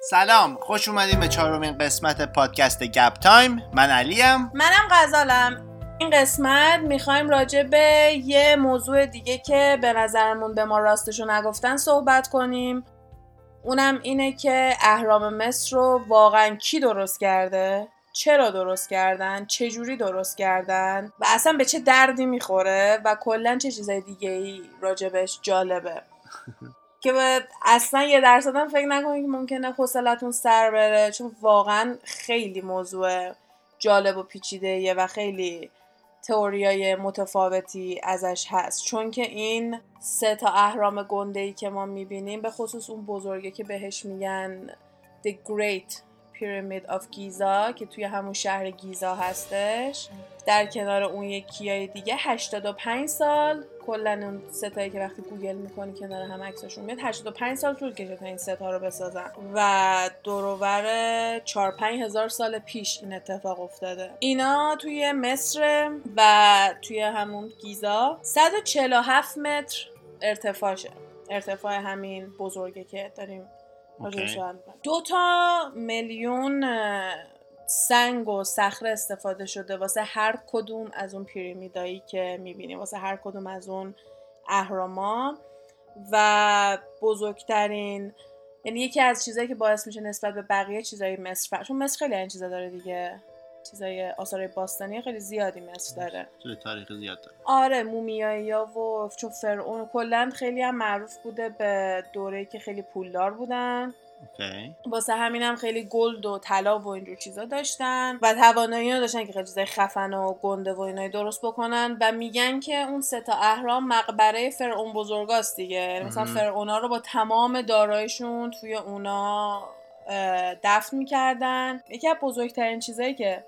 سلام خوش اومدیم به چهارمین قسمت پادکست گپ تایم. من علیم. منم غزالم. این قسمت می‌خوایم راجع به یه موضوع دیگه که به نظرمون به ما راستشو نگفتن صحبت کنیم. اونم اینه که اهرام مصر رو واقعا کی درست کرده؟ چرا درست کردن؟ چجوری درست کردن؟ و اصلا به چه دردی می‌خوره؟ و کلا چه چیزای دیگه ای راجبش جالبه. که اصلا یه درصد فکر نکنید که ممکنه حوصلتون سر بره چون واقعا خیلی موضوع جالب و پیچیده و خیلی تئوریای متفاوتی ازش هست. چون که این سه تا اهرام گنده ای که ما می‌بینیم به خصوص اون بزرگه که بهش میگن The Great Pyramid of Giza که توی همون شهر گیزا هستش. در کنار اون یکی دیگه 85 سال. کلا اون ستایی که وقتی گوگل می‌کنی کنار هم عکسشون میاد 85 سال طول کشید تا این ستا رو بسازن. و دورور 4 5 هزار سال پیش این اتفاق افتاده. اینا توی مصر و توی همون گیزا 147 متر ارتفاعشه. ارتفاع همین بزرگه که داریم دو تا میلیون سنگ و صخره استفاده شده واسه هر کدوم از اون پیرامیدایی که می‌بینیم واسه هر کدوم از اون اهراما و بزرگترین یعنی یکی از چیزایی که باعث میشه نسبت به بقیه چیزای مصر چون مصر خیلی این چیزا داره دیگه. چیزای آثار باستانی خیلی زیادی مصر داره. توی تاریخ زیاد داره. آره مومیایی ها و چون فرعون کلا خیلی هم معروف بوده به دوره که خیلی پولدار بودن. okay. واسه همینم هم خیلی گلد و طلا و اینجور چیزا داشتن و توانایی داشتن که خیلی چیزای خفن و گنده و اینای درست بکنن و میگن که اون سه تا اهرام مقبره فرعون بزرگاست دیگه. یعنی مثلا فرعونا رو با تمام دارایشون توی اونا دفن می‌کردن. یکی از بزرگترین چیزایی که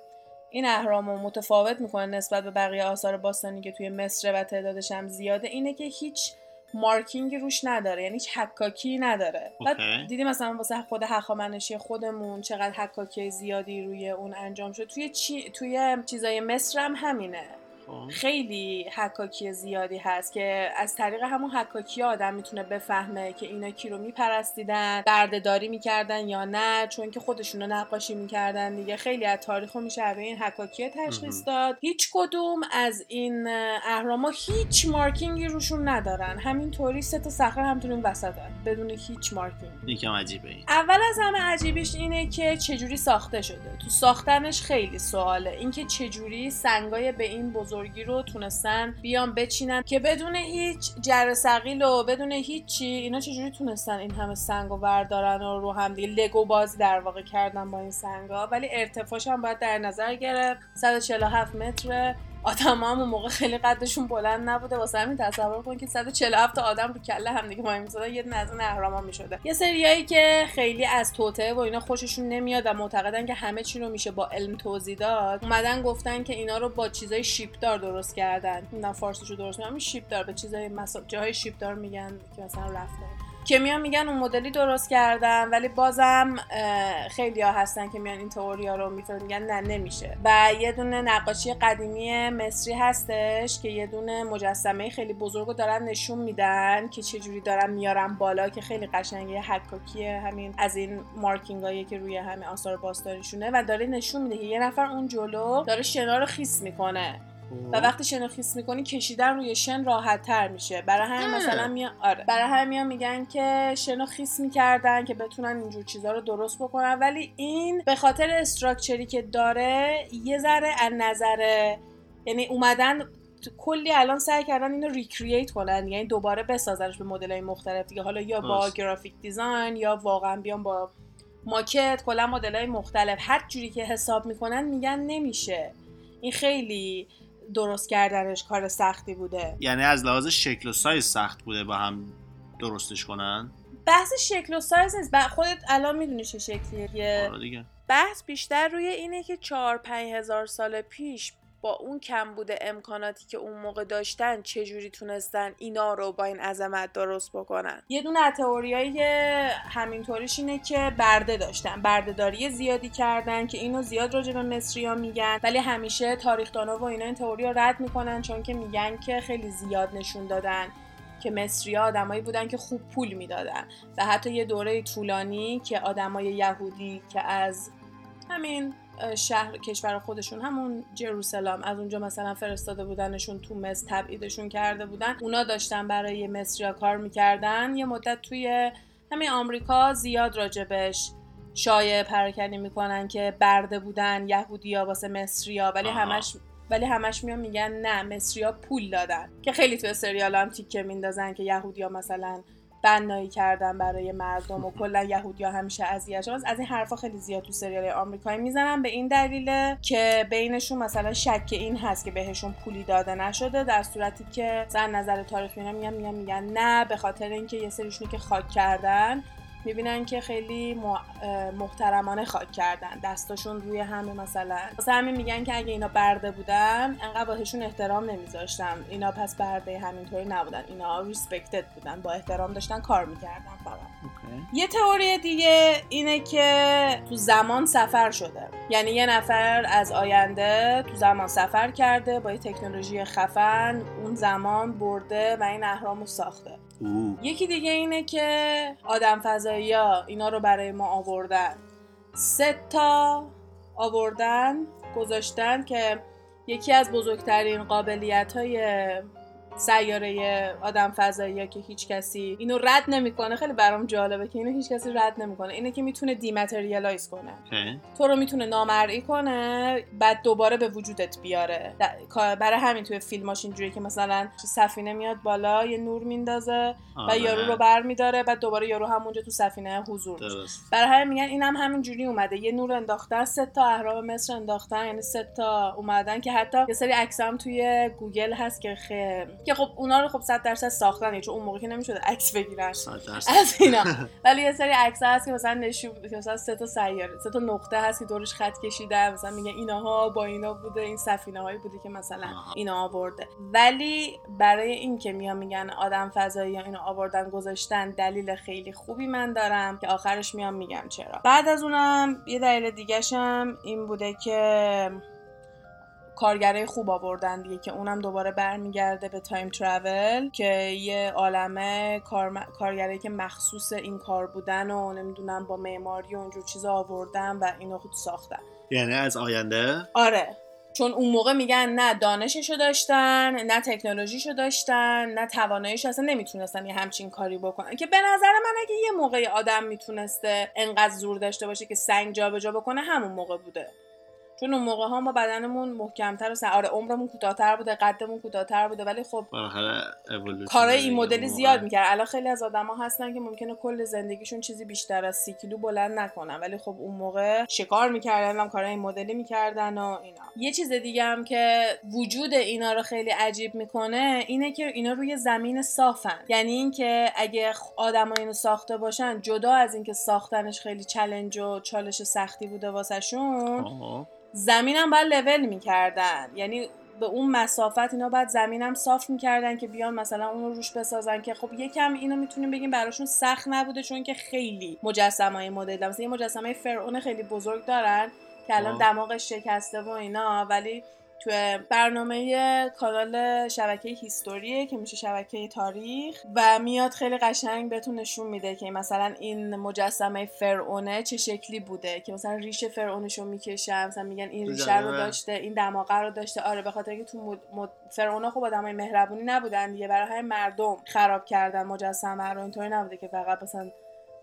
این اهرام رو متفاوت می‌کنه نسبت به بقیه آثار باستانی که توی مصر و تعدادش هم زیاده اینه که هیچ مارکینگی روش نداره یعنی هیچ حکاکی نداره. بعد دیدیم مثلا واسه خود هخامنشی خودمون چقدر حکاکی زیادی روی اون انجام شد. توی چی... توی چیزای مصر هم همینه. خیلی حکاکی زیادی هست که از طریق همون حکاکی آدم می‌تونه بفهمه که اینا کی رو میپرستیدن بردهداری می‌کردن یا نه چون که خودشونو نقاشی می‌کردن دیگه. خیلی از تاریخ میشه به این حکاکی تشخیص داد. هیچ کدوم از این اهراما هیچ مارکینگی روشون ندارن. همینطوری سه تا صخره همطوری این وسطن بدون هیچ مارکینگ. یکم عجیبه این. اول از همه عجیبش اینه که چجوری ساخته شده. تو ساختنش خیلی سواله. اینکه چجوری سنگای به این بزرگ بزرگی رو تونستن بیان بچینن که بدون هیچ جر و بدون هیچی اینا چجوری تونستن این همه سنگ و بردارن و رو هم دیگه لگو بازی در واقع کردن با این سنگا؟ ولی ارتفاعش هم باید در نظر گرفت. 147 متر آدم هم موقع خیلی قدشون بلند نبوده. واسه همین تصور کن که 147 تا آدم رو کله هم دیگه وای میسادن یه نظر اهراما می‌شده. یه سریایی که خیلی از توته و اینا خوششون نمیاد و معتقدن که همه چی رو میشه با علم توضیح داد اومدن گفتن که اینا رو با چیزای شیپدار درست کردن. نه فارسیشو درست میگم شیپدار به چیزای مسا... جاهای شیپدار میگن که مثلا رفته که میان میگن اون مدلی درست کردن ولی بازم خیلی ها هستن که میان این تئوری ها رو میفرن میگن نه نمیشه. و یه دونه نقاشی قدیمی مصری هستش که یه دونه مجسمه خیلی بزرگ رو دارن نشون میدن که چجوری دارن میارن بالا که خیلی قشنگه حکاکیه همین از این مارکینگ هایی که روی همین آثار باستانیشونه و داره نشون میده که یه نفر اون جلو داره شنا رو خیس می‌کنه. و خب. وقتی شن خیس می‌کنی کشیدن روی شن راحت تر میشه. برای همین مثلا میان آره. برای همین میگن که شن خیس می‌کردن که بتونن اینجور چیزا رو درست بکنن. ولی این به خاطر استراکچری که داره یه ذره از نظر یعنی اومدن کلی الان سعی کردن اینو ریکرییت کنن. یعنی دوباره بسازنش به مدل مختلف دیگه. حالا یا با گرافیک دیزاین یا واقعا بیان با ماکت کلا مدل های مختلف. هر جوری که حساب می‌کنن میگن نمیشه. این خیلی درست کردنش کار سختی بوده. یعنی از لحاظ شکل و سایز سخت بوده با هم درستش کنن؟ بحث شکل و سایز نیست. خودت الان می‌دونی چه شکلیه. آره دیگه. بحث بیشتر روی اینه که چهار پنج هزار سال پیش با اون کم بوده امکاناتی که اون موقع داشتن چجوری تونستن اینا رو با این عظمت درست بکنن؟ یه دونه تئوریای همینطوریش اینه که برده داشتن بردهداری زیادی کردن که اینو زیاد راجع به مصریا میگن ولی همیشه تاریخدانا و اینا این تئوری رو رد می‌کنن چون که میگن که خیلی زیاد نشون دادن که مصری آدمایی بودن که خوب پول می‌دادن و حتی یه دوره طولانی که آدمای یهودی که از همین شهر کشور خودشون همون جروسلم از اونجا مثلا فرستاده بودنشون تو مصر تبعیدشون کرده بودن. اونا داشتن برای مصریا کار می‌کردن. یه مدت توی همین آمریکا زیاد راجبش شایع پراکنی می‌کنن که برده بودن یهودیا واسه مصریا. ولی همش ولی همش میان میگن نه مصریا پول دادن. که خیلی تو سریال هم تیکه میندازن که یهودیا مثلا بنایی کردن برای مردم و کلا یهودیا همیشه اذیت از این حرفا خیلی زیاد تو سریال آمریکایی می‌زنن. به این دلیله که بینشون مثلا شک این هست که بهشون پولی داده نشده در صورتی که زن نظر تاریخی میگن میگن میگن نه به خاطر اینکه یه سریشونی که خاک کردن می‌بینن که خیلی محترمانه خاک کردن. دستاشون روی همه مثلا. واسه همین میگن که اگه اینا برده بودن انقدر باهشون احترام نمیذاشتن اینا پس برده همینطوری نبودن. اینا ریسپکتد بودن. با احترام داشتن کار می‌کردن فقط. یه تئوری دیگه اینه که تو زمان سفر شده. یعنی یه نفر از آینده تو زمان سفر کرده با یه تکنولوژی خفن اون زمان برده و این اهرامو ساخته. یکی دیگه اینه که آدم فضایی ها اینا رو برای ما آوردن. سه تا آوردن گذاشتن که یکی از بزرگترین قابلیت های سیاره آدم فضایی که هیچ کسی اینو رد نمی‌کنه. خیلی برام جالبه که اینو هیچ کسی رد نمی‌کنه. اینه که می‌تونه دیماتریالایز کنه. تو رو می‌تونه نامرئی کنه بعد دوباره به وجودت بیاره. برای همین توی فیلماش اینجوری که مثلا سفینه میاد بالا یه نور میندازه و آره. یارو رو بر میداره بعد دوباره یارو همونجا تو سفینه حضور برای همین میگن اینم هم همین جوری اومده. یه نور انداختن سه تا اهرام مصر انداختن یعنی سه تا اومدن که حتی یه سری عکس هم توی گوگل هست که خیلی که خب اونا رو خب 100 درصد ساختن چون اون موقع که نمی‌شد عکس بگیرن. از اینا. ولی یه سری عکس هست که مثلا نشون مثلا سه تا سیاره سه تا نقطه هست که دورش خط کشیده مثلا میگه اینها با اینا بوده این سفینه هایی بوده که مثلا اینا آورده. ولی برای این که میان میگن آدم فضایی یا اینو آوردن گذاشتن دلیل خیلی خوبی من دارم که آخرش میام میگم چرا. بعد از اونم یه دلیل دیگه این بوده که کارگرای خوب آوردن دیگه که اونم دوباره برمیگرده به تایم ترافل که یه عالمه کار... کارگرایی که مخصوص این کار بودن و نمی‌دونم با معماری و اونجور چیزا آوردن و اینو خود ساختن. یعنی از آینده؟ آره. چون اون موقع میگن نه دانششو داشتن نه تکنولوژیشو داشتن نه تواناییش اصلا نمی‌تونستن یه همچین کاری بکنن. که به نظر من اگه یه موقعی آدم می‌تونسته انقدر زور داشته باشه که سنگ جابجا بکنه همون موقع بوده. چون اون موقع ها ما بدنمون محکمتر و سر... آره عمرمون کوتاهتر بوده قدمون کوتاهتر بوده ولی خب کارای این مدلی زیاد می‌کرد. الان خیلی از آدما هستن که ممکنه کل زندگیشون چیزی بیشتر از سی کیلو بلند نکنن ولی خب اون موقع شکار می‌کردن هم کارای این مدلی می‌کردن و اینا. یه چیز دیگه هم که وجود اینا رو خیلی عجیب می‌کنه اینه که اینا روی زمین صافن. یعنی اینکه اگه آدما اینو ساخته باشن جدا از اینکه ساختنش خیلی چلنج و چالش سختی بوده واسهشون زمینم باید لول می‌کردن. یعنی به اون مسافت اینا باید زمینم صاف می‌کردن که بیان مثلا اون رو روش بسازن که خب یکم اینو می‌تونیم بگیم براشون سخت نبوده چون که خیلی مجسمه های مدل مثلا یه مجسمه فرعون خیلی بزرگ دارن که الان دماغش شکسته و اینا ولی تو برنامه کانال شبکه هیستوریه که میشه شبکه تاریخ و میاد خیلی قشنگ بهتون نشون میده که مثلا این مجسمه فرعونه چه شکلی بوده که مثلا ریشه فرعونش رو می‌کشن مثلا میگن این ریشه رو داشته این دماغه رو داشته. آره به خاطر اینکه تو مد... مد... فرعونا خب آدمای مهربونی نبودن دیگه برای مردم خراب کردن مجسمه رو اینطوری نبوده که فقط مثلا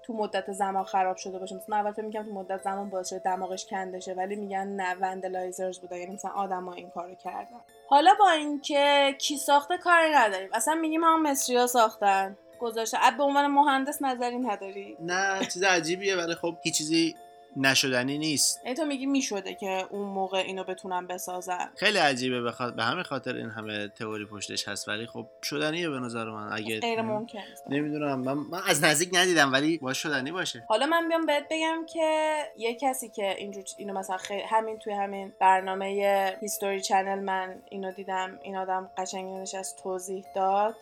تو مدت زمان خراب شده باشه. مثلا اول فکر میگم تو مدت زمان باعث شده دماغش کنده شه ولی میگن نه وندلایزرز بوده. یعنی مثلا آدما این کارو کردن. حالا با اینکه کی ساخته کاری نداریم. اصلا میگیم هم مصریا ساختن. گذاشته. به عنوان مهندس نظری نداری؟ نه چیز عجیبیه. ولی خب هیچ چیزی نشدنی نیست. ای تو میگی می‌شده که اون موقع اینو بتونن بسازن خیلی عجیبه بخواد به همین خاطر این همه تئوری پشتش هست. ولی خب شدنیه به نظر من. اگه غیر ممکن نمی‌دونم. من, من از نزدیک ندیدم ولی باید شدنی باشه. حالا من بیام بهت بگم که یه کسی که اینجور اینو مثلا خیلی همین توی همین برنامه History Channel من اینو دیدم. این آدم قشنگ نشست توضیح داد.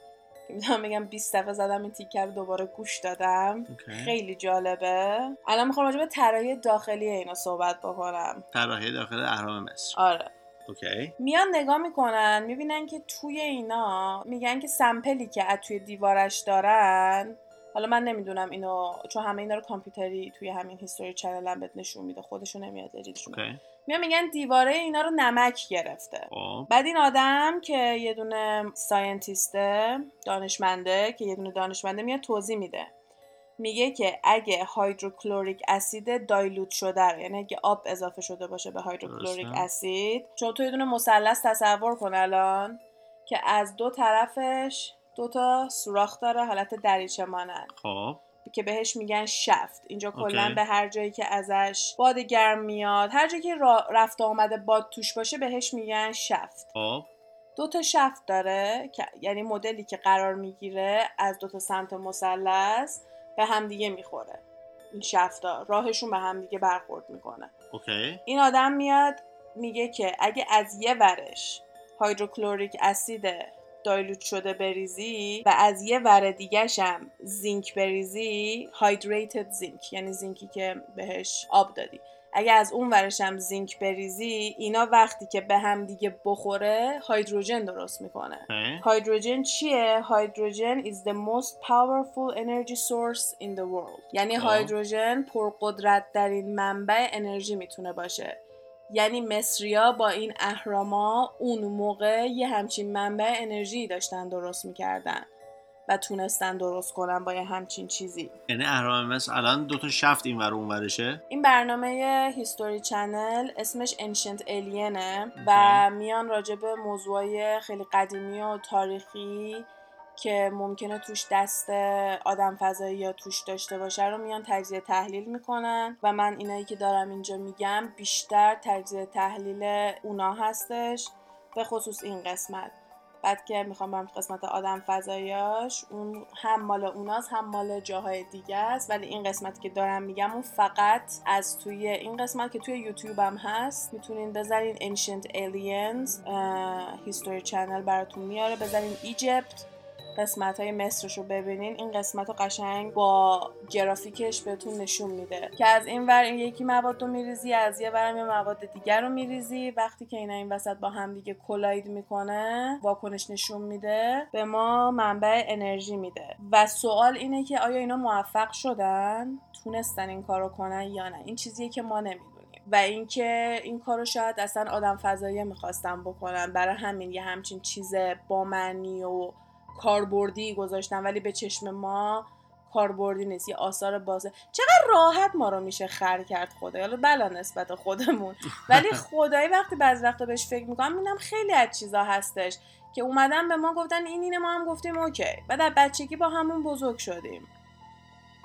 می‌تونم بگم 20 دفعه زدم این تیکه رو دوباره گوش دادم. خیلی جالبه. الان می‌خوام راجع به طراحی داخلی اینا صحبت بکنم. طراحی داخل اهرام مصر. آره. okay. میان نگاه می‌کنن می‌بینن که توی اینا میگن که sample ی که از توی دیوارش دارن حالا من نمی‌دونم اینو چون همه اینا رو کامپیوتری توی همین History Channel هم بهت نشون میده خودشون نمیاد اجیدشون okay. میان میگن دیواره اینا رو نمک گرفته. خب. بعد این آدم که یه دونه scientist ه دانشمنده که یه دونه دانشمنده میاد توضیح میده. میگه که اگه hydrochloric acid dilute شده رو یعنی اگه آب اضافه شده باشه به hydrochloric. acid چون تو یه دونه مثلث تصور کن الان که از دو طرفش دو تا سوراخ داره حالت دریچه مانند. خب. که بهش میگن شفت. اینجا کلا. به هر جایی که ازش باد گرم میاد هر جایی که رفت آمده باد توش باشه بهش میگن شفت. خب. دو تا شفت داره که یعنی مدلی که قرار می‌گیره از دو تا سمت مثلث به همدیگه می‌خوره. این شفتا. راهشون به همدیگه برخورد می‌کنه. اوکی. این آدم میاد میگه که اگه از یه ورش هایدروکلوریک اسید دایلوت شده بریزی و از یه ور دیگهش هم زینک بریزی هایدریتد زینک یعنی زینکی که بهش آب دادی. اگه از اون ورش هم زینک بریزی اینا وقتی که به هم دیگه بخوره هایدروژن درست می‌کنه. هایدروژن چیه؟ هایدروژن is the most powerful energy source in the world. یعنی. هایدروژن پرقدرت در این منبع انرژی می‌تونه باشه. یعنی مصریا با این اهراما اون موقع یه همچین منبع انرژی داشتن درست می‌کردن و تونستن درست کنن با یه همچین چیزی. یعنی اهرام مصر الان دو تا شفت این ور اون ورشه؟ این برنامه هیستوری چنل اسمش انشنت الینه و میان راجع به موضوعای خیلی قدیمی و تاریخی که ممکنه توش دست آدم فضایی یا توش داشته باشه رو میان تجزیه تحلیل می‌کنن و من اینایی که دارم اینجا میگم بیشتر تجزیه تحلیل اونا هستش به خصوص این قسمت. بعد که می‌خوام برم قسمت آدم فضاییاش اون هم مال اوناست هم مال جاهای دیگه است. ولی این قسمتی که دارم میگم اون فقط از توی این قسمت که توی یوتیوب هم هست. می‌تونین بزنین Ancient Aliens هیستوری چنل براتون میاره. بزنین ایجپت قسمت های مصرش رو ببینین این قسمت رو قشنگ با گرافیکش بهتون نشون میده. که از این ور یکی مواد رو میریزی از یه ورم یه مواد دیگر رو میریزی. وقتی که اینا این وسط با هم دیگه کلاید می‌کنه واکنش نشون میده به ما منبع انرژی میده. و سوال اینه که آیا اینا موفق شدن؟ تونستن این کارو کنن یا نه؟ این چیزیه که ما نمی‌دونیم. و اینکه این کارو شاید اصلا آدم فضایی می‌خواستن بکنن. برای همین یه همچین چیز با معنی و کاربردی گذاشتن ولی به چشم ما کاربردی نیست یه آثار بازه. چقدر راحت ما رو میشه خر کرد خدا حالا بلا نسبت خودمون. ولی خدایی وقتی بعضی وقتا بهش فکر می‌کنم می‌بینم خیلی از چیزا هستش که اومدن به ما گفتن این اینه ما هم گفتیم اوکی. بعد از بچگی با همون بزرگ شدیم.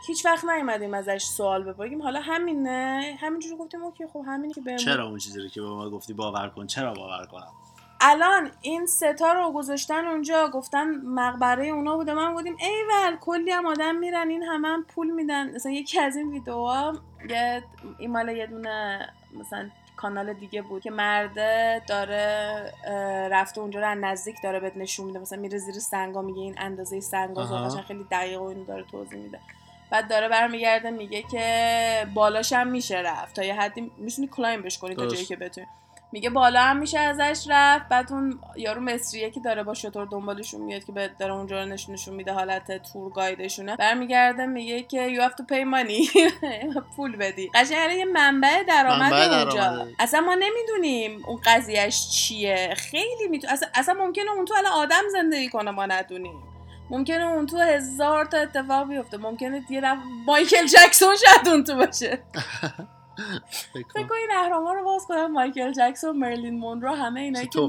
هیچ وقت نیومدیم ازش سوال بپرسیم. حالا همینه؟ همینجوری گفتیم اوکی خب همینه که بهمون چرا اون چیزی که به ما گفتی باور کن؟ چرا باور کنم؟ الان این ستا رو گذاشتن اونجا گفتن مقبره اونا بوده. من گفتیم ایول کلی هم آدم میرن این همه هم پول میدن. مثلا یکی از این ویدیوها یه این مال یه دونه مثلا کانال دیگه بود که مرده داره رفته اونجا رو از نزدیک داره بهت نشون میده. مثلا میره زیر سنگا میگه این اندازه سنگا خیلی دقیق و اینو داره توضیح میده. بعد داره برمیگرده میگه که بالاش هم میشه رفت. تا یه حدی می‌تونی کلایمبش کنی تا. جایی که بتونی. میگه بالا هم میشه ازش رفت. بعد اون یارو مصریه که داره با شطور دنبالشون میاد که به داره اونجا رو نشونشون میده حالت تور گایدشونه. برمیگرده میگه که you have to pay money. پول بدی. قشنگ یه منبع درآمد اونجا. اصلا ما نمی‌دونیم اون قضیهش چیه. خیلی میتو... اصلا, اصلا ممکنه اون تو الان آدم زندگی کنه ما ندونیم. ممکنه اون تو هزار تا اتفاق بیفته. ممکنه یه مایکل جکسون شاید اون تو باشه. فکر فکر کن کن این اهراما رو باز کنم مایکل جکسون مرلین مونرو همه اینا که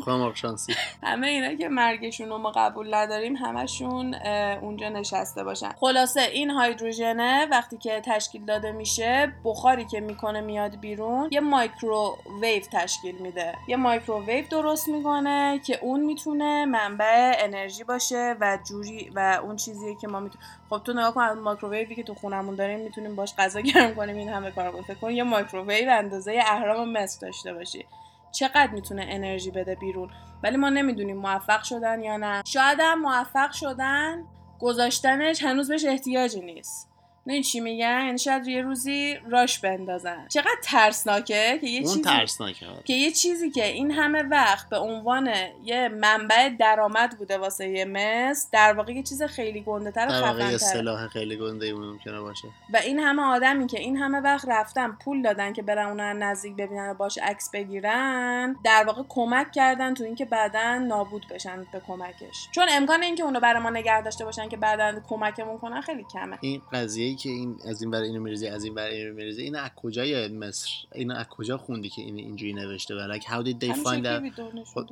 همه اینا که مرگشون رو ما قبول نداریم همشون اونجا نشسته باشن. خلاصه این هایدروژنه وقتی که تشکیل داده میشه بخاری که می‌کنه میاد بیرون یه مایکروویو تشکیل میده. یه مایکروویو درست می‌کنه که اون می‌تونه منبع انرژی باشه و جوری و اون چیزیه که ما می‌تونیم خب تو نگاه کن از مایکروویوی که تو خونمون داریم می‌تونیم باش غذا گرم کنیم این همه کار کنیم فکر کن یه مایکروویو اندازه اهرام مصر داشته باشی. چقدر می‌تونه انرژی بده بیرون؟ ولی ما نمی‌دونیم موفق شدن یا نه. شاید هم موفق شدن گذاشتنش هنوز بهش احتیاجی نیست. نه چی میگن؟ یعنی شاید یه روزی راش بندازن. چقدر ترسناکه که یه اون چیزی ترسناکه آره. که یه چیزی که این همه وقت به عنوان یه منبع درآمد بوده واسه یه مصر در واقع یه چیز خیلی گنده تر و در واقع یه. سلاح خیلی گنده ممکنه باشه. و این همه آدمی که این همه وقت رفتن پول دادن که برن اونو از نزدیک ببینن و باش عکس بگیرن در واقع کمک کردن تو اینکه بعدا نابود بشن به کمکش. چون امکان اینکه اونو برای ما نگه داشته باشن که بعدا کمکمون کنن خیلی کمه. این قضیه ای که این از این برای اینو میریزی از این برای اینو میریزی این از کجای مصر؟ اینو از کجا خوندی که این اینجوری نوشته و like how did they find ویدیو نشون داد.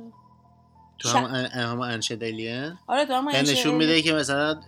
تو ش- همون همون انشد الین آره تو این نشون میده که مثلا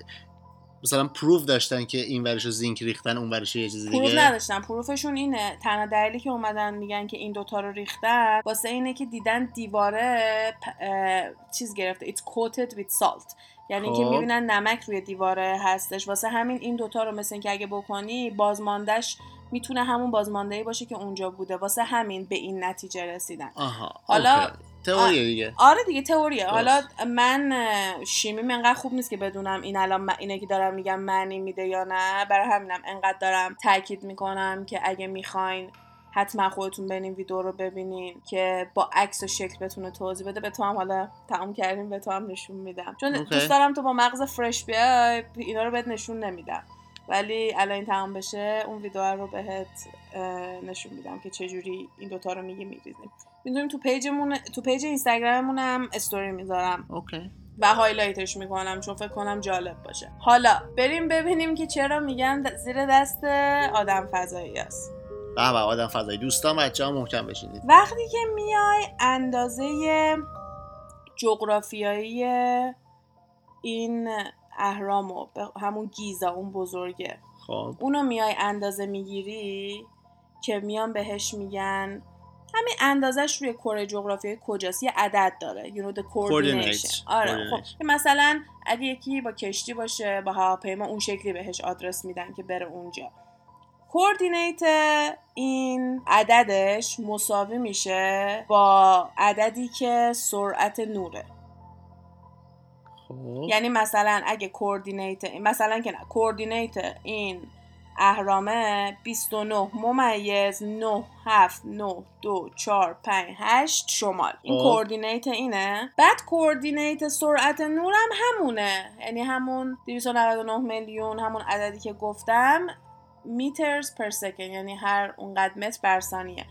مثلا پروف داشتن که این ورشو زینک ریختن eون ورشو یه چیز پروف دیگه؟ نداشتن. پروفشون اینه تنها دلیلی که اومدن میگن که این دوتا رو ریختن واسه اینه که دیدن دیواره پ- اه، چیز گرفته. It's coated with salt. یعنی که خب. می‌بینن نمک روی دیواره هستش. واسه همین این دوتا رو مثل اینکه اگه بکنی بازماندهش می‌تونه همون بازمانده باشه که اونجا بوده. واسه همین به این نتیجه رسیدن. آها حالا- اوکی. تئوریه دیگه. آره دیگه تئوریه. حالا من اه، شیمیم انقدر خوب نیست که بدونم این الان اینه که دارم میگم معنی میده یا نه. برای همینم انقدر دارم تاکید می‌کنم که اگه می‌خواین حتما خودتون برین ویدیو رو ببینین که با عکس و شکل بتونه توضیح بده. به تو هم حالا تموم کردیم به تو هم نشون میدم. چون. دوست دارم تو با مغز فرش بیای اینا رو بهت نشون نمیدم. ولی الان این تمام بشه اون ویدیو رو بهت نشون میدم که چجوری این دوتا رو میگی میریزیم. می‌دونیم تو page مون تو page اینستاگراممون هم استوری می‌ذارم. okay. و highlight ش می‌کنم چون فکر کنم جالب باشه. حالا بریم ببینیم که چرا میگن زیر دست آدم فضایی است به به آدم فضایی. دوستان بچه ها محکم بشینید. وقتی که میای اندازه جغرافیایی این اهرامو به همون گیزا اون بزرگه. خب. اونو میای اندازه می‌گیری که میان بهش میگن همین اندازش روی کره جغرافیایی کجاست؟ یه عدد داره. You know the coordination. Coordinates. آره خب. مثلا اگه یکی با کشتی باشه با هواپیما اون شکلی بهش آدرس میدن که بره اونجا. کوردینیت این عددش مساوی میشه با عددی که سرعت نوره. خب. یعنی مثلا اگه کوردینیت مثلا که کوردینیت این اهرامه 29 ممیز 9 7 9 2 4 5 8 شمال. این خب. کوردینیت اینه. بعد کوردینیت سرعت نور هم همونه. یعنی همون 299 میلیون همون عددی که گفتم میترز پر سکند. یعنی هر اونقدر متر بر ثانیه.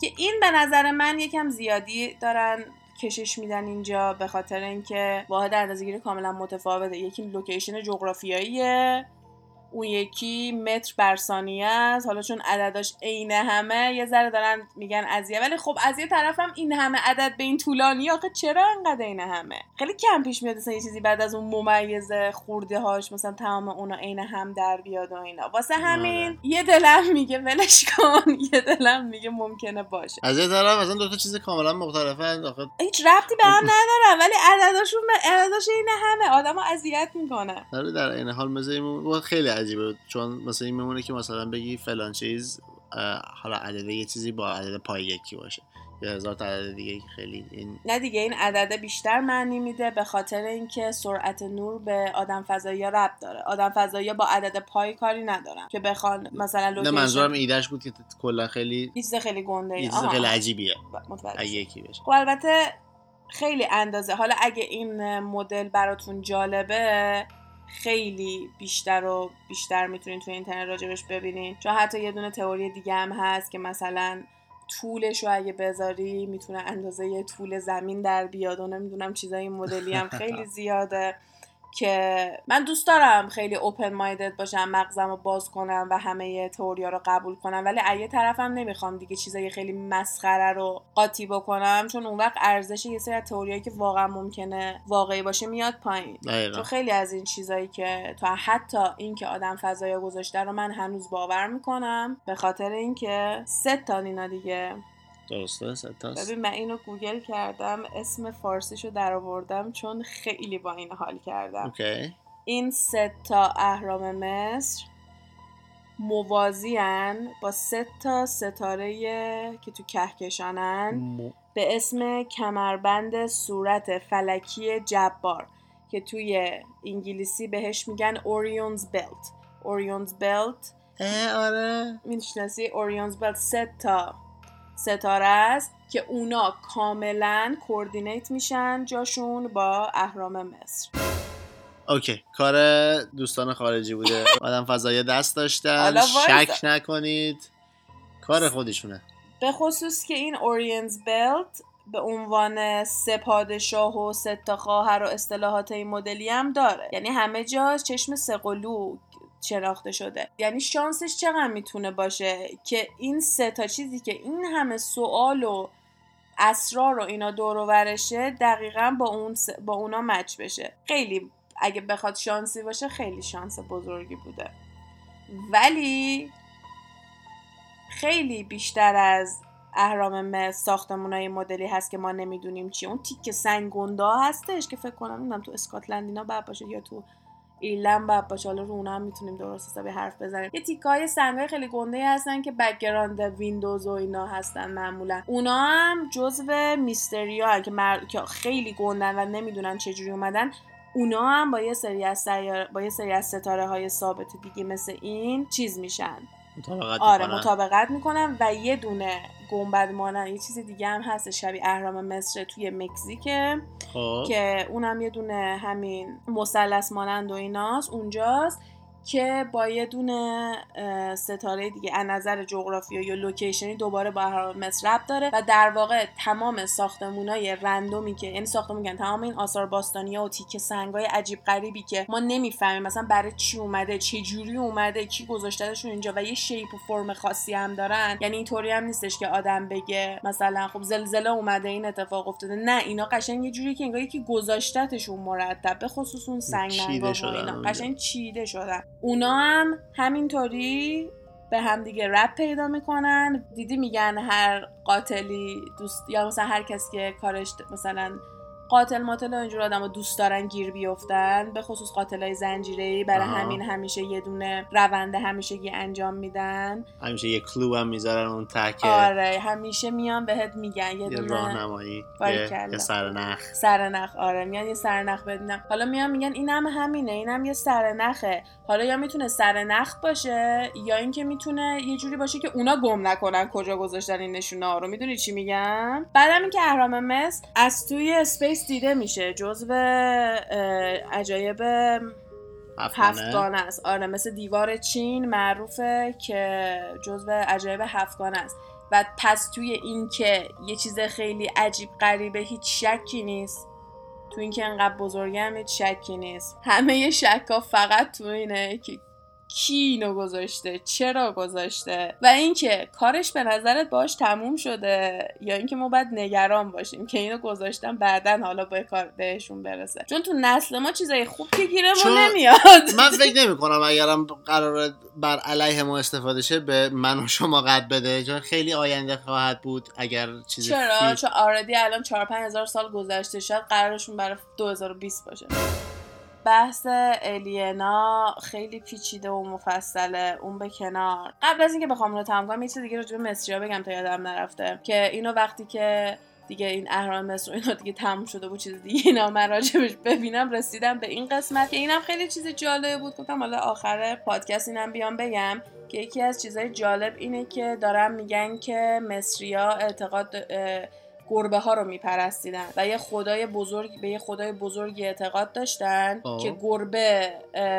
که این به نظر من یکم زیادی دارن کشش میدن اینجا به خاطر اینکه واحد اندازه‌گیری کاملا متفاوته. یکی لوکیشن جغرافیاییه. اون یکی متر بر ثانیه است. حالا چون عدداش عین همه یه ذره دارن میگن ازیه ولی خب از یه طرفم این همه عدد به این طولانی آخه چرا انقدر این همه؟ خیلی کم پیش میاد مثلا یه چیزی بعد از اون ممیزه خورده هاش مثلا تمام اونا عین هم در بیاد و اینا. واسه همین آره. یه دلم میگه ولش کن. یه دلم میگه ممکنه باشه. از یه طرف مثلا دو تا چیز کاملا مختلفن آخه هیچ ربطی به هم ندارم ولی عدداشون عدداش این همه. آدمو اذیت می‌کنه آره در این حال میمونه- خیلی عجیبه. چون مثلا این میمونه که مثلا بگی فلان چیز حالا عدد یه چیزی با عدد پای یکی باشه. یا هزار تا عدد دیگه خیلی این نه دیگه این عدد بیشتر معنی میده به خاطر اینکه سرعت نور به آدم فضایی ربط داره. آدم فضایی با عدد پای کاری ندارن که بخوان مثلا نه لوکیشن منظورم ایدهش بود که کلا خیلی چیز خیلی گنده یه چیز خیلی عجیبیه. یکی بشه. خب البته خیلی اندازه. حالا اگه این مدل براتون جالبه خیلی بیشتر و بیشتر می‌تونین توی اینترنت راجبش ببینین. چون حتی یه دونه تئوری دیگه هم هست که مثلا طولش رو اگه بذاری می‌تونه اندازه طول زمین در بیاد و نمی‌دونم چیزای این مدلی هم خیلی زیاده. که من دوست دارم خیلی اوپن مایندد باشم مغزم رو باز کنم و همه تئوریا رو قبول کنم. ولی از یه طرفم نمی‌خوام دیگه چیزای خیلی مسخره رو قاطی بکنم چون اون وقت ارزش یه سری از تئوریایی که واقعا ممکنه واقعی باشه میاد پایین. چون خیلی از این چیزایی که تا حتی اینکه آدم فضایا گذاشته رو من هنوز باور می‌کنم به خاطر اینکه سه تا اینا دیگه درسته؟ ستاست ببین من اینو گوگل کردم اسم فارسیشو در آوردم چون خیلی با این حال کردم. okay. این سه تا اهرام مصر موازیان با سه تا ستاره که تو کهکشانن. م- به اسم کمربند صورت فلکی جبار که توی انگلیسی بهش میگن Orion's Belt Orion's Belt آره. می‌شناسی؟ Orion's Belt سه تا ستاره است که اونا کاملا coordinate میشن جاشون با اهرام مصر. okay کار دوستان خارجی بوده. آدم فضایی دست داشتن. شک نکنید. کار خودشونه. به خصوص که این Orion's Belt به عنوان سه پادشاه و سه تا خواهر و اصطلاحات این مدلی هم داره. یعنی همه جا چشم سقلو شناخته شده. یعنی شانسش چقدر می‌تونه باشه که این سه تا چیزی که این همه سوال و اسرار و اینا دور و برشه دقیقا با اون س- با اونا مچ بشه. خیلی اگه بخواد شانسی باشه خیلی شانس بزرگی بوده. ولی خیلی بیشتر از اهرام مصر ساختمونای مدلی هست که ما نمی‌دونیم چی. اون تیکه سنگ گنده‌ها هستش که فکر کنم نمی‌دونم تو اسکاتلند اینا باشه یا تو ایرلند باشه حالا رو اونا هم می‌تونیم درست حسابی حرف بزنیم. یه تیکه های سنگای خیلی گنده هستن که background Windows و اینا هستن معمولا. اونا هم جزو mystery ا که, مر... که خیلی گندن و نمی‌دونن چجوری اومدن اونا هم با یه سری از سیار... با یه سری از ستاره های ثابت دیگه مثل این چیز میشن. مطابقت آره می‌کنن. مطابقت می‌کنم و یه دونه گنبد مانند یه چیز دیگه هم هست شبیه اهرام مصر توی مکزیکه خب. که اونم یه دونه همین مثلث مانند و ایناست اونجاست. که با یه دونه ستاره دیگه از نظر جغرافیا یا لوکیشنی دوباره با مصر ربط داره و در واقع تمام ساختمونای رندومی که یعنی ساختمون میگن تمام این آثار باستانی و تیکه سنگای عجیب غریبی که ما نمی‌فهمیم مثلا برای چی اومده چه جوری اومده کی گذاشتهشون اینجا و یه شیپ و فرم خاصی هم دارن. یعنی اینطوری هم نیستش که آدم بگه مثلا خب زلزله اومده این اتفاق افتاده. نه اینا قشنگ یه جوری که انگار یکی گذاشتتشون مرتب به خصوص اون سنگ اینا. قشنگ چیده شدن. اونا هم همینطوری به همدیگه رب پیدا می‌کنن. دیدی میگن هر قاتلی دوست یا مثلا هر کسی که کارش مثلا قاتل ماتل و اینجور آدم دوست دارن گیر بیفتن به خصوص قاتل های زنجیره برای آها. همین همیشه یه دونه روند همیشگی انجام میدن. همیشه یه کلو هم می‌ذارن اون ته که آره همیشه میان بهت میگن یه یه دونه راهنمایی. یه- یه سرنخ. سرنخ آره میان یه سرنخ بدینم حالا میان میگن اینم همینه اینم یه سرنخه. حالا یا می‌تونه سرنخ باشه یا اینکه می‌تونه یه جوری باشه که اونا گم نکنن کجا گذاشتن این نشونه ها رو. می‌دونی چی میگم؟ بعدم اینکه اهرام مصر از توی اسپیس دیده میشه جزو عجایب هفتگانه است. آره مثل دیوار چین معروفه که جزو عجایب هفتگانه است. و پس توی این که یه چیز خیلی عجیب غریبه هیچ شکی نیست. تو این که انقدر بزرگه هم هیچ شکی نیست. همه شکا فقط تو اینه که کی اینو گذاشته؟ چرا گذاشته؟ و اینکه کارش به نظرت باش تموم شده یا اینکه ما باید نگران باشیم که اینو گذاشتن بعدا حالا به کار بهشون برسه. چون تو نسل ما چیزای خوب که گیرمون نمیاد. من فکر نمی کنم اگرم قرار بر علیه ما استفاده شه به من و شما قد بده. چون خیلی آینده خواهد بود اگر چیزی چرا؟ چون آردی الان 4 5 هزار سال گذشته شاید قرارشون برای 2020 باشه. بحث الینا خیلی پیچیده و مفصله. اون به کنار. قبل از اینکه بخوام رو تمام کنم یه چیز دیگه راجع به مصریا بگم تا یادم نرفته. که اینو وقتی که دیگه این اهرام مصر و اینا دیگه تموم شده بود چیز دیگه اینا من راجبش ببینم رسیدم به این قسمت که اینم خیلی چیز جالبه بود. گفتم حالا آخر پادکست اینم بیام بگم که یکی از چیزهای جالب اینه که دارن میگن که مصریا اعتقاد گربه ها رو میپرستیدن و یه خدای بزرگ به یه خدای بزرگی اعتقاد داشتن آه. که گربه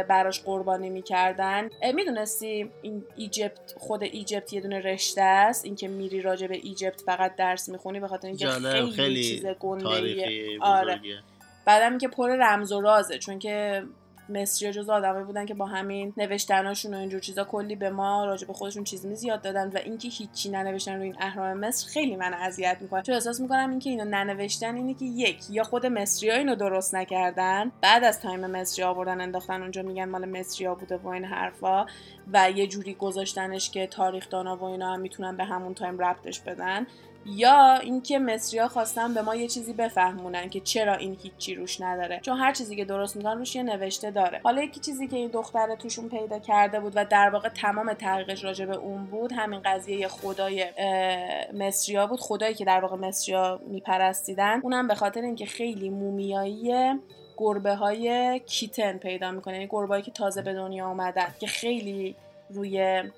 براش قربانی می‌کردن می‌دونستی این Egypt خود Egypt یه دونه رشته است اینکه میری راجع به Egypt فقط درس می‌خونی به خاطر اینکه خیلی, خیلی چیز گنده آره. بعدم که پر رمز و رازه چون که مصری جز آدمایی بودن که با همین نوشتناشون و اینجور چیزا کلی به ما راجع به خودشون چیز میز یاد دادن و اینکه هیچی ننوشتن روی این اهرام مصر خیلی من اذیت می‌کنه چون احساس می‌کنم اینکه اینو ننوشتن اینه که یک یا خود مصری اینو درست نکردن بعد از time مصری آوردن انداختن اونجا میگن مال مصری بوده و این حرفا و یه جوری گذاشتنش که تاریخ دانا و اینا هم می‌تونن به همون تایم ربطش بدن. یا اینکه مصریا خواستن به ما یه چیزی بفهمونن که چرا این هیچی روش نداره. چون هر چیزی که درست می‌کنن روش یه نوشته داره. حالا یکی چیزی که این دختره توشون پیدا کرده بود و در واقع تمام تحقیقش راجع به اون بود همین قضیه خدای مصریا بود. خدایی که در واقع مصریا میپرستیدن. اونم به خاطر اینکه خیلی مومیاییه گربه های کیتن پیدا می‌کنه. یعنی گربه که تازه به دنیا آمدن که خیلی روی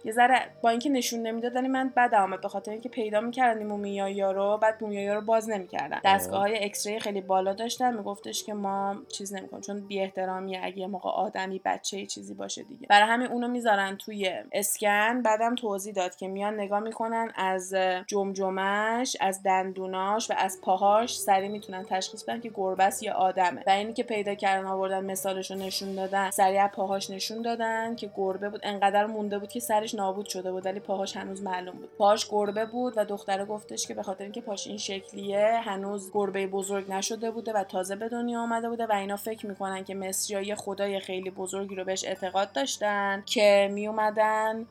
یه ذره با اینکه نشون نمی‌داد ولی من بد آمد به خاطر اینکه پیدا می‌کردن این مومیایی رو بعد مومیایی رو باز نمی‌کردن. دستگاه های اکسری خیلی بالا داشتن میگفتش که ما چیز نمی‌کنیم چون بی احترامیه اگه موقع آدمی بچه چیزی باشه دیگه. برای همین اونو می‌ذارن توی اسکن. بعدم توضیح داد که میان نگاه می‌کنن از جمجمش از دندوناش و از پاهاش سری می‌تونن تشخیص بدن که گربه یا آدمه. و اینی که پیدا کردن آوردن مثالش رو نشون دادن سریع پاهاش نشون دادن که گربه بود. انقدر مونده بود که سرش نابود شده بود ولی پاهاش هنوز معلوم بود. پاهاش گربه بود و دختره گفتش که به خاطر اینکه پاش این شکلیه هنوز گربه بزرگ نشده بوده و تازه به دنیا آمده بوده و اینا فکر می‌کنن که مصریای خدای خیلی بزرگی رو بهش اعتقاد داشتن که میومدن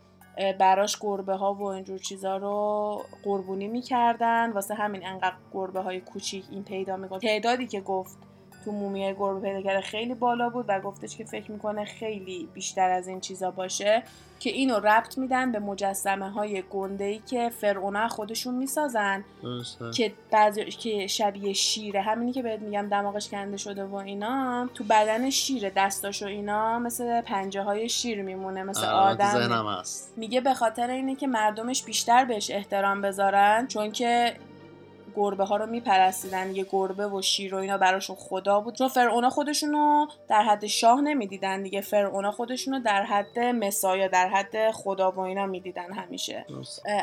براش گربه ها و اینجور چیزا رو قربونی می‌کردن. واسه همین انقدر گربه های کوچیک این پیدا می‌کنه تعدادی که گفت تو مومیای گربه پیدا کرده خیلی بالا بود و گفتش که فکر می‌کنه خیلی بیشتر از این چیزا باشه که اینو ربط میدن به مجسمه های گنده ای که فرعونا خودشون می‌سازن. که بعضی که شبیه شیره. همینی که بهت میگم دماغش کنده شده و اینا. تو بدن شیره دستاش و اینا مثل پنجه های شیر میمونه مثل آدم. میگه به خاطر اینه که مردمش بیشتر بهش احترام بذارن چون که گربه ها رو میپرستیدن یه گربه و شیر و اینا براشون خدا بود. چون فرعونا خودشونو در حد شاه نمی‌دیدن دیگه. فرعونا خودشونو در حد مسایا در حد خدا و اینا می‌دیدن همیشه.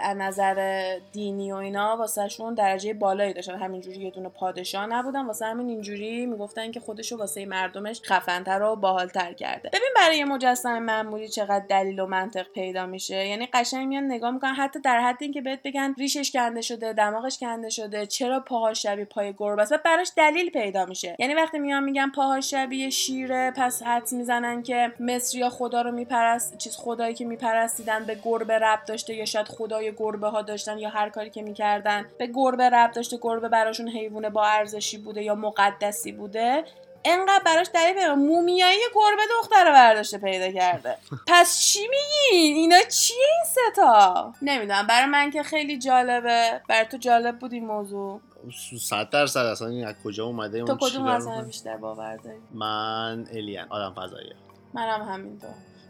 از نظر دینی و اینا واسهشون درجه بالایی داشتن. همینجوری یه دونه پادشاه نبودن. واسه همین اینجوری می‌گفتن که خودشو واسه مردمش خفنتر و باحالتر کرده. ببین برای مجسمه معمولی چقدر دلیل و منطق پیدا میشه. یعنی قشنگ میان نگاه می‌کنن. حتی در حد اینکه بهت بگن ریشش کنده شده دماغش کنده شده. چرا پاهاش شبیه پای گربه است؟ و براش دلیل پیدا میشه. یعنی وقتی میان میگن پاهاش شبیه شیره پس حدس می‌زنن که مصری خدا رو میپرست چیز خدایی که میپرستیدن به گربه رب داشته یا شاید خدای گربه ها داشتن یا هر کاری که می‌کردن. به گربه رب داشته گربه براشون حیوان با ارزشی بوده یا مقدسی بوده. انقدر براش دلیل پیدا مومیایی گربه دختر برداشته پیدا کرده. پس چی میگین اینا چیه این ستا نمی‌دونم. برای من که خیلی جالبه. بر تو جالب بود این موضوع. صد درصد اصلا این از کجا اومده؟ تو کدوم اصلا بیشتر باور داری؟ من الین آدم فضایی منم همینطور.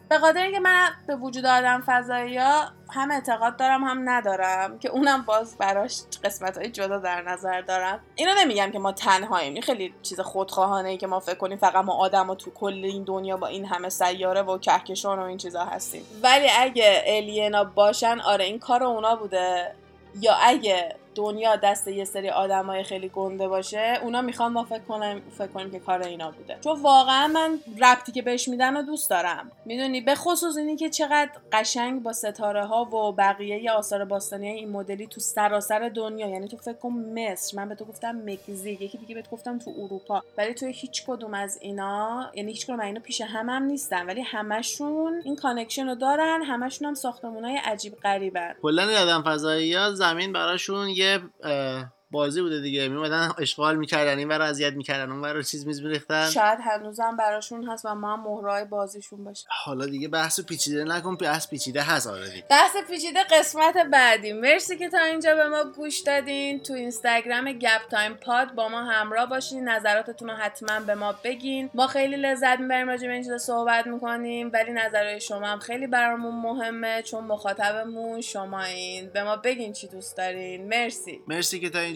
به خاطر اینکه من به وجود آدم فضایی ها هم اعتقاد دارم هم ندارم که اونم باز براش قسمت های جدا در نظر دارم. اینو نمیگم که ما تنهاییم این خیلی چیز خودخواهانه ای که ما فکر کنیم فقط ما آدم و تو کل این دنیا با این همه سیاره و کهکشان و این چیزا هستیم. ولی اگه الینا باشن آره این کار اونا بوده. یا اگه دنیا دست یه سری آدمای خیلی گنده باشه اونا می‌خوان ما فکر کنیم فکر کنیم که کار اینا بوده. چون واقعا من ربطی که بهش میدن و دوست دارم. می‌دونی؟ به خصوص اینی که چقدر قشنگ با ستاره ها و بقیه آثار باستانی این مدلی تو سراسر دنیا یعنی تو فکر کن مصر من به تو گفتم مکزیک یکی دیگه بهت گفتم تو اروپا. ولی تو هیچ کدوم از اینا یعنی هیچ کدوم اینا پیش هم هم نیستن. ولی همشون این connection رو دارن همشون هم ساختمونای عجیب غریبن. کلا آدم فضایی ها زمین براشون یه یه, اه, بازی بوده دیگه. میمدن اشغال می‌کردن این برای اذیت می‌کردن اون برای چیز میز میریختن. شاید هنوزم براشون هست و ما هم مهرای بازیشون باشه. حالا دیگه بحث پیچیده نکن بحث پیچیده هست. already بحث پیچیده قسمت بعدی. مرسی که تا اینجا به ما گوش دادین. تو اینستاگرام گپ تایم پاد با ما همراه باشین. نظراتتون رو حتما به ما بگین. ما خیلی لذت می‌بریم راجع به این چیزا صحبت می‌کنیم ولی نظرهای شما هم خیلی برامون مهمه چون مخاطبمون شما این به ما بگین چی دوست دارین. مرسی. مرسی که تا